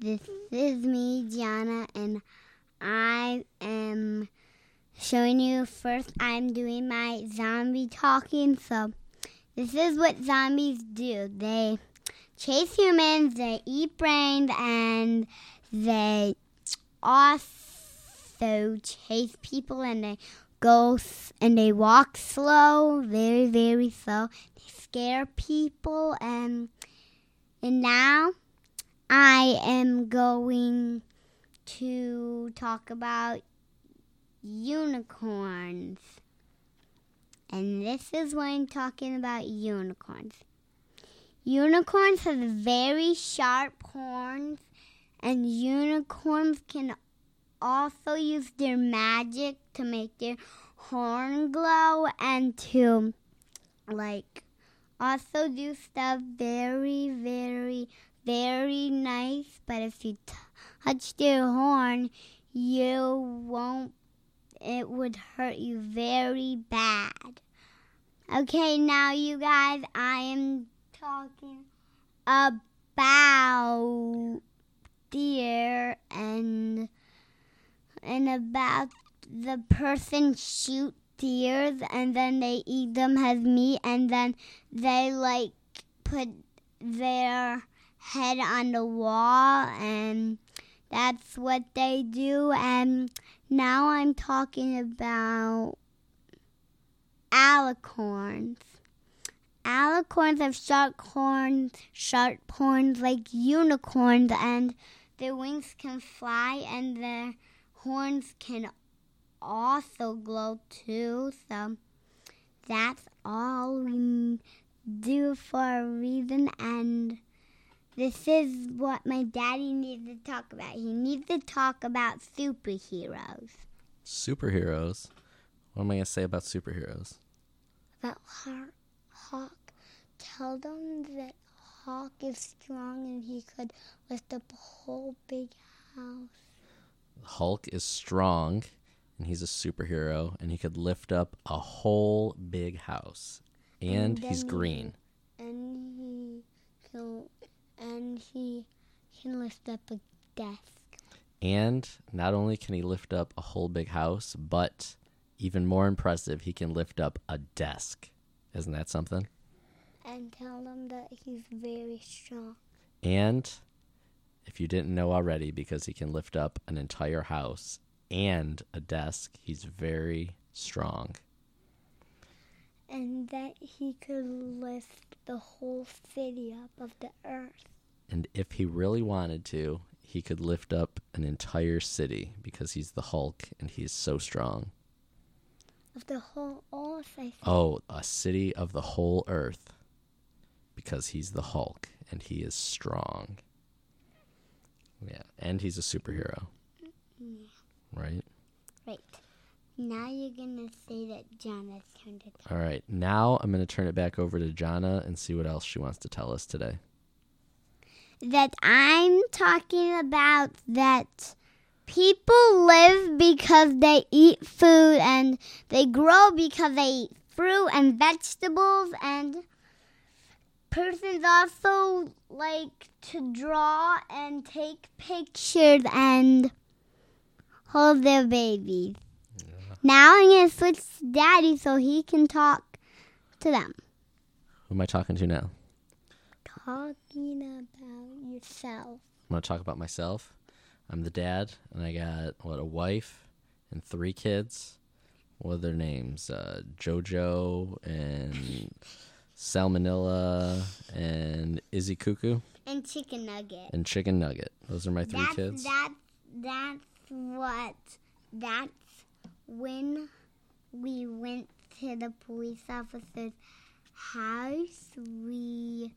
This is me, Gianna, and I am showing you first. I'm doing my zombie talking. So, this is what zombies do they chase humans, they eat brains, and they also chase people and they go and they walk slow, very, very slow. They scare people and and now am going to talk about unicorns. And this is what I'm talking about unicorns. Unicorns have very sharp horns, and unicorns can also use their magic to make their horn glow and to, like, also do stuff very, very, very nice. But if you touch their horn, you won't, it would hurt you very bad. Okay, now you guys, I am talking about deer and and about the person shoot deers and then they eat them as meat and then they like put their head on the wall and that's what they do and now I'm talking about alicorns. Alicorns have sharp horns, sharp horns like unicorns, and their wings can fly, and their horns can also glow too. So that's all we do for a reason, and this is what my daddy needs to talk about. He needs to talk about superheroes. Superheroes. What am I gonna say about superheroes? About Hulk. Tell them that Hulk is strong and he could lift up a whole big house. Hulk is strong, and he's a superhero, and he could lift up a whole big house, and And he's green. And he can, and he can lift up a desk. And not only can he lift up a whole big house, but even more impressive, he can lift up a desk. Isn't that something? And tell them that he's very strong. And if you didn't know already, because he can lift up an entire house and a desk, he's very strong. And that he could lift the whole city up of the earth. And if he really wanted to, he could lift up an entire city because he's the Hulk and he's so strong. Of the whole earth, I think. Oh, a city of the whole earth because he's the Hulk and he is strong. Yeah, and he's a superhero. Right? Right. Now you're gonna say that Jana's turn to talk. All right. Now I'm going to turn it back over to Jana and see what else she wants to tell us today. That I'm talking about that people live because they eat food and they grow because they eat fruit and vegetables and persons also like to draw and take pictures and hold their babies. Now I'm gonna switch to Daddy so he can talk to them. Who am I talking to now? Talking about yourself. I'm going to talk about myself. I'm the dad, and I got, what, a wife and three kids. What are their names? Uh, Jojo and Salmonella and Izzy Cuckoo And chicken nugget. and Chicken Nugget. Those are my three that's, kids. That's that's what that's when we went to the police officer's house. We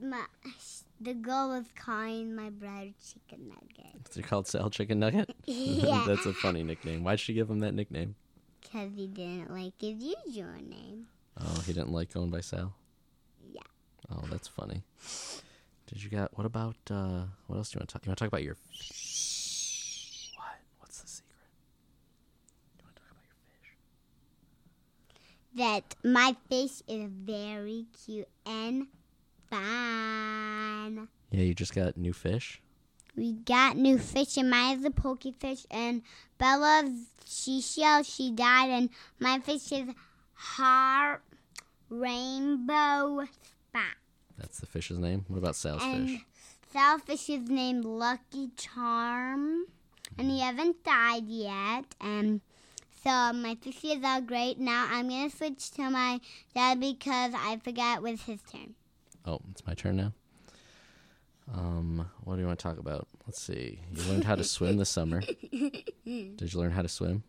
my, the girl was calling my brother chicken nugget They're called Sal Chicken Nugget? Yeah. That's a funny nickname. Why'd she give him that nickname? because he didn't like his usual name. Oh, he didn't like going by Sal? Yeah. Oh, that's funny. Did you got, what about, uh, what else do you want to talk? You want to talk about your, what? What's the secret? You want to talk about your fish? That my fish is very cute and fun. Yeah, you just got new fish? we got new fish, and mine is a pokefish, and Bella's seashell, she she died, and my fish is heart rainbow spot. That's the fish's name. What about Sal's And fish? Salfish is named Lucky Charm, and he mm-hmm. hasn't died yet. And so my fishes are great. Now I'm gonna switch to my dad because I forgot it was his turn. Oh, it's my turn now. Um, what do you want to talk about? Let's see. You learned how to swim this summer. Did you learn how to swim?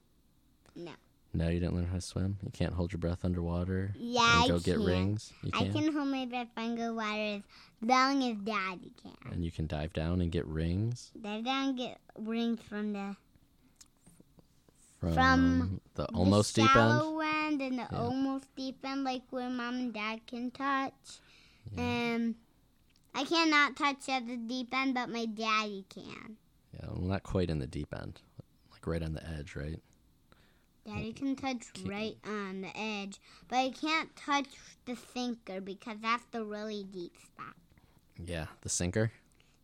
No. No, you didn't learn how to swim. You can't hold your breath underwater. Yeah, and I go get can. rings. You I can. can hold my breath under water as long as Daddy can. And you can dive down and get rings Dive down and get rings from the from, From the almost the deep end. end and the Yeah. almost deep end, like where mom and dad can touch. Yeah. Um, I cannot touch at the deep end, but my daddy can. Yeah, well, not quite in the deep end, like right on the edge, right? Daddy can touch Okay. right on the edge, but I can't touch the sinker because that's the really deep spot. Yeah, the sinker.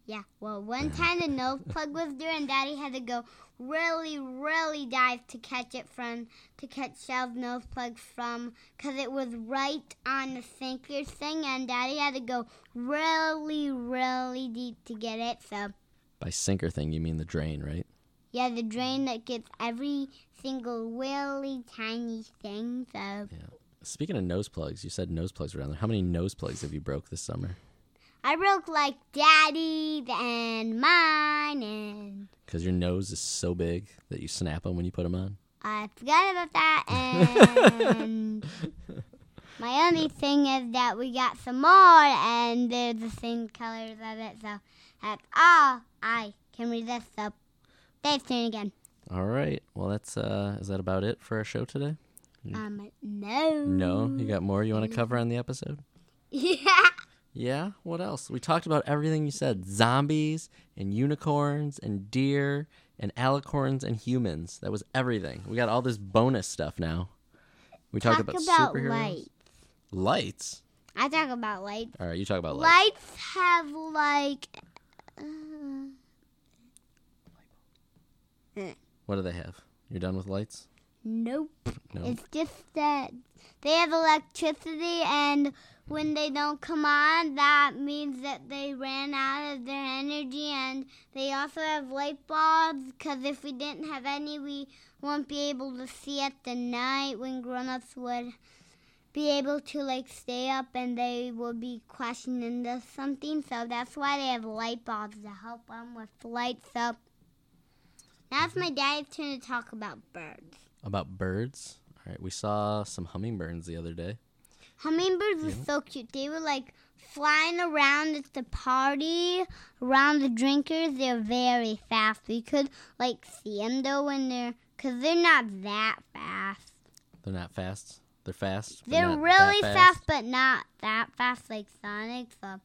Yeah, well, one time the nose plug was there, and Daddy had to go really, really dive to catch it from to catch Shell's nose plug from, cause it was right on the sinker thing, and Daddy had to go really, really deep to get it. So By sinker thing, you mean the drain, right? yeah, the drain that gets every single really tiny thing. So Yeah. Speaking of nose plugs, you said nose plugs were down there. How many nose plugs have you broke this summer? I broke like daddy and mine, and Because your nose is so big that you snap them when you put them on. I forgot about that. And my only thing is that we got some more, and they're the same colors of it. So that's all I can resist. So Dave's turn again. All right. Well, that's uh, is that about it for our show today? Um, no. No, you got more you want to cover on the episode? Yeah. Yeah. What else? We talked about everything you said: zombies and unicorns and deer and alicorns and humans. That was everything. We got all this bonus stuff now. We talked Talk about, about superheroes. lights. Lights. I talk about lights. All right, you talk about lights. Lights have like. Uh, What do they have? You're done with lights? Nope. No. It's just that they have electricity, and when they don't come on, that means that they ran out of their energy. And they also have light bulbs, because if we didn't have any, we won't be able to see at the night when grown-ups would be able to like stay up and they will be crashing into something. So that's why they have light bulbs to help them with lights up. Now it's mm-hmm. my dad's turn to talk about birds. About birds. All right, we saw some hummingbirds the other day. Hummingbirds were so cute. They were like flying around at the party, around the drinkers. They're very fast. We could like see them though when they're, cause they're not that fast. They're not fast. They're fast. They're really that fast. but not that fast like Sonic. So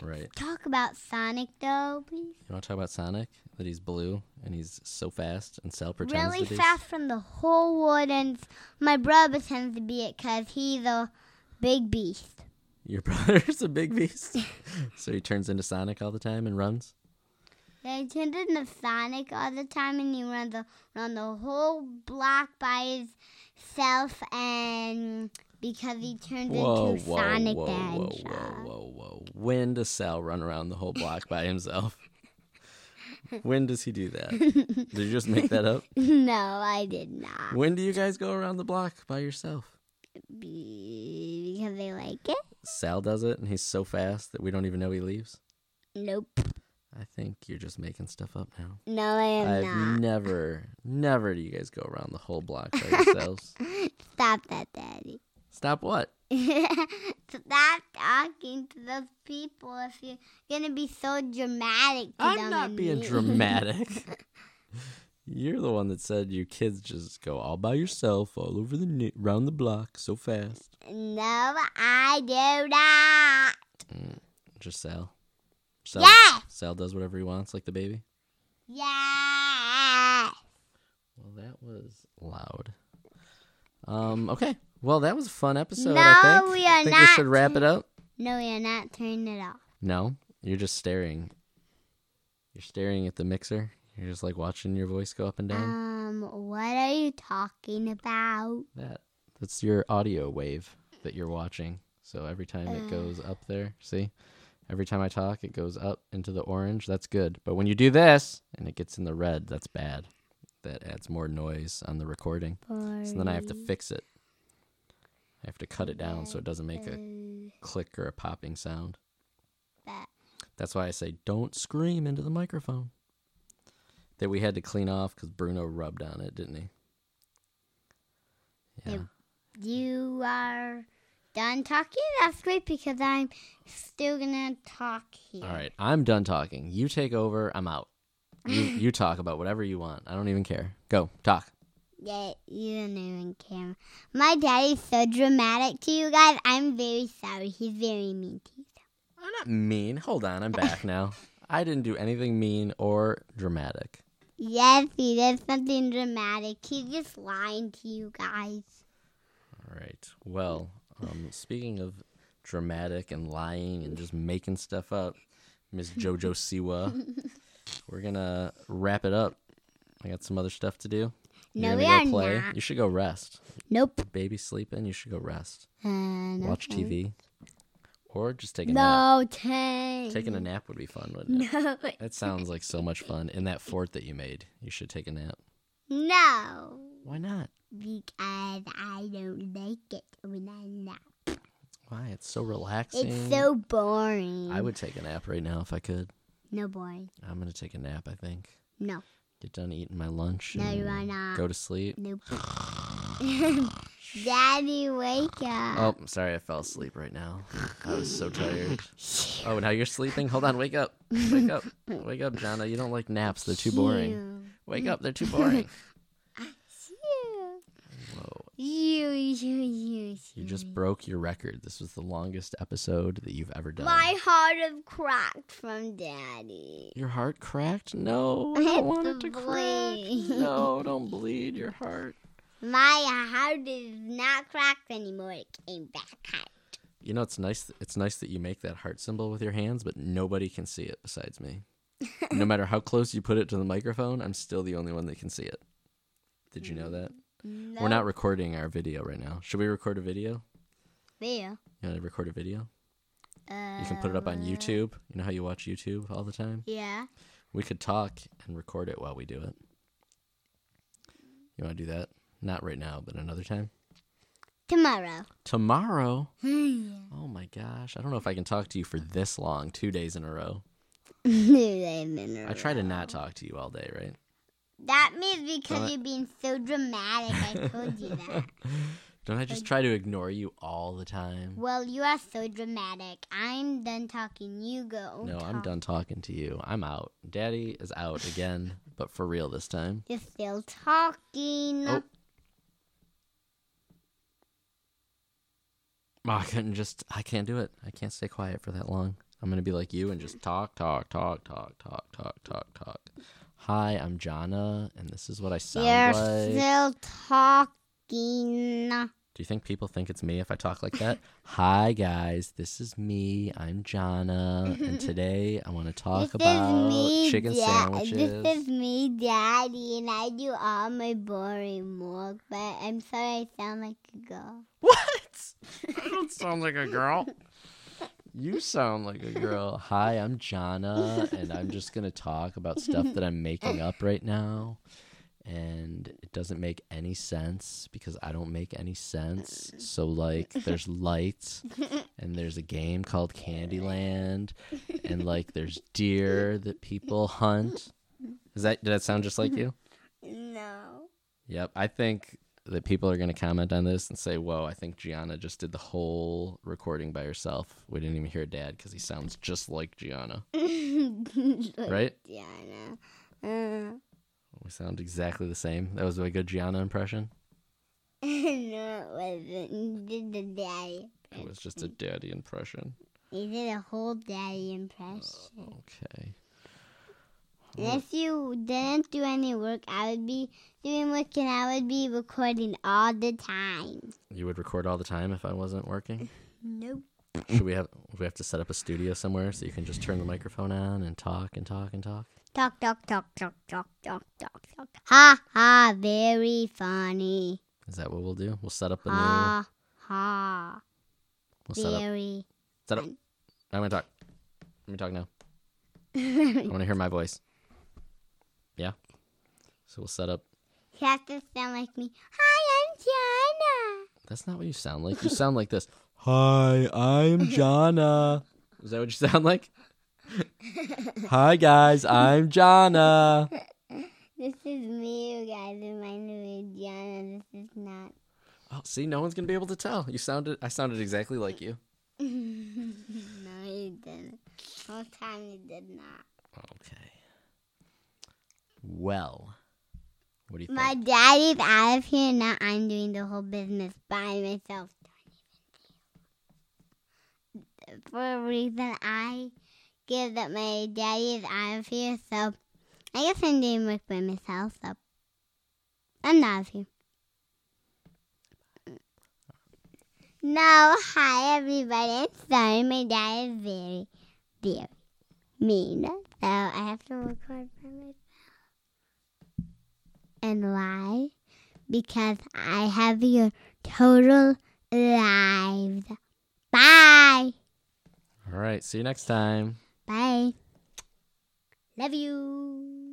Right. talk about Sonic though, please. You want to talk about Sonic? That he's blue and he's so fast, and Sal pretends Really fast from the whole wood, and my brother tends to be it cause he's a big beast. Your brother's a big beast, so he turns into Sonic all the time and runs. They turned into Sonic all the time, and he runs around the whole block by himself, and because he turns Whoa, into whoa, Sonic whoa, whoa, Hedgehog. whoa, whoa, whoa! When does Sal run around the whole block by himself? When does he do that? Did you just make that up? no, I did not. When do you guys go around the block by yourself? Because they like it. Sal does it, and he's so fast that we don't even know he leaves. Nope. I think you're just making stuff up now. No, I am I've not. never, never do you guys go around the whole block by yourselves. Stop that, Daddy. Stop what? Stop talking to those people if you're gonna be so dramatic. To I'm them not being dramatic. You're the one that said you kids just go all by yourself all over the ni- around the block so fast. No, I do not. Just Sal. Sal, Yes. Sal does whatever he wants, like the baby. Yes. Well, that was loud. Um. Okay. Well, that was a fun episode. No, I think. we I are think we should wrap it up. No, you're not turning it off. No, you're just staring. You're staring at the mixer. You're just like watching your voice go up and down. Um, what are you talking about? that that's your audio wave that you're watching. So every time it Uh. goes up there, see? Every time I talk, it goes up into the orange. That's good. But when you do this and it gets in the red, that's bad. That adds more noise on the recording. So then I have to fix it. I have to cut it down so it doesn't make a Uh, click or a popping sound. That's why I say don't scream into the microphone. That we had to clean off because Bruno rubbed on it, didn't he? Yeah. You are done talking? That's great because I'm still gonna talk here. All right, I'm done talking. You take over. I'm out. You you talk about whatever you want. I don't even care. Go talk. Yeah, you don't even care. My daddy's so dramatic to you guys. I'm very sorry. He's very mean to you. I'm not mean. Hold on, I'm back now. I didn't do anything mean or dramatic. Yes, he did something dramatic. He's just lying to you guys. All right. Well, um, speaking of dramatic and lying and just making stuff up, Miss Jojo Siwa, we're gonna wrap it up. I got some other stuff to do. No, we are play. not. You should go rest. Nope. Baby sleeping. You should go rest. Uh, no Watch thanks. TV, or just take a nap. No. Taking a nap would be fun, wouldn't it? No. That sounds like so much fun. In that fort that you made, you should take a nap. No. Why not? Because I don't like it when I nap. Why? It's so relaxing. It's so boring. I would take a nap right now if I could. No boring. I'm gonna take a nap. I think. No. Get done eating my lunch. No, and you are not. Go to sleep. Nope. Daddy, wake up. Oh, I'm sorry, I fell asleep right now. I was so tired. Oh, now you're sleeping. Hold on, wake up, wake up, wake up, Jana. You don't like naps. They're too boring. Wake up. They're too boring. You, you, you, you. Just broke your record. This was the longest episode that you've ever done. My heart is cracked from Daddy. Your heart cracked? No, I don't want to it to crack. No, don't bleed your heart. My heart is not cracked anymore. It came back out. You know, it's nice. It's nice that you make that heart symbol with your hands, but nobody can see it besides me. no matter how close you put it to the microphone, I'm still the only one that can see it. Did you know that? No. We're not recording our video right now. Should we record a video? there. You want to record a video? Uh, You can put it up on YouTube. You know how you watch YouTube all the time? Yeah. We could talk and record it while we do it. You want to do that? Not right now, but another time. Tomorrow. Tomorrow? Oh my gosh. I don't know if I can talk to you for this long, two days in a row. two days in a row. I try to not talk to you all day, right? That means because Don't- you're being so dramatic. I told you that. Don't I just try to ignore you all the time? Well, you are so dramatic. I'm done talking. You go. No, I'm done talking to you. I'm out. Daddy is out again, but for real this time. You're still talking. Oh. Oh, I couldn't just. I can't do it. I can't stay quiet for that long. I'm gonna be like you and just talk, talk, talk, talk, talk, talk, talk, talk. Hi, I'm Jana, and this is what I sound You're like. still talking. Do you think people think it's me if I talk like that? Hi guys, this is me. I'm Jana, and today I want to talk about me, chicken Da- sandwiches. This is me, Daddy, and I do all my boring work. But I'm sorry, I sound like a girl. What? I don't sound like a girl. You sound like a girl. Hi, I'm Jana, and I'm just gonna talk about stuff that I'm making up right now. And it doesn't make any sense because I don't make any sense. So like there's lights and there's a game called Candyland and like there's deer that people hunt. Is that did that sound just like you? No. Yep. I think that people are going to comment on this and say, whoa, I think Gianna just did the whole recording by herself. We didn't even hear dad because he sounds just like Gianna. Right? Diana. Uh, We sound exactly the same. That was a good Gianna impression. no, it wasn't. You did the daddy. It was just a daddy impression. You did a whole daddy impression. Okay. And if you didn't do any work, I would be doing work and I would be recording all the time. You would record all the time if I wasn't working? Nope. Should we have we have to set up a studio somewhere so you can just turn the microphone on and talk and talk and talk? Talk, talk, talk, talk, talk, talk, talk, talk. Ha ha, very funny. Is that what we'll do? We'll set up a new. Ha ha, We'll set up. very. Set up. I'm gonna talk. Let me talk now. I want to hear my voice. Yeah. So we'll set up. You have to sound like me. Hi, I'm Jana. That's not what you sound like. You sound like this. Hi, I'm Jana. Is that what you sound like? Hi guys, I'm Jana. This is me, you guys, and my name is Jana. This is not. Oh, see, no one's gonna be able to tell. You sounded. I sounded exactly like you. no, you didn't. Whole time you did not. Okay. Well, what do you think? My daddy's out of here, now I'm doing the whole business by myself. For a reason, I give that my daddy is out of here, so I guess I'm doing work by myself, so I'm not out of here. No, hi everybody. Sorry, my dad is very, very mean, so I have to record by myself and lie because I have your total lives. Bye. All right. See you next time. Bye. Love you.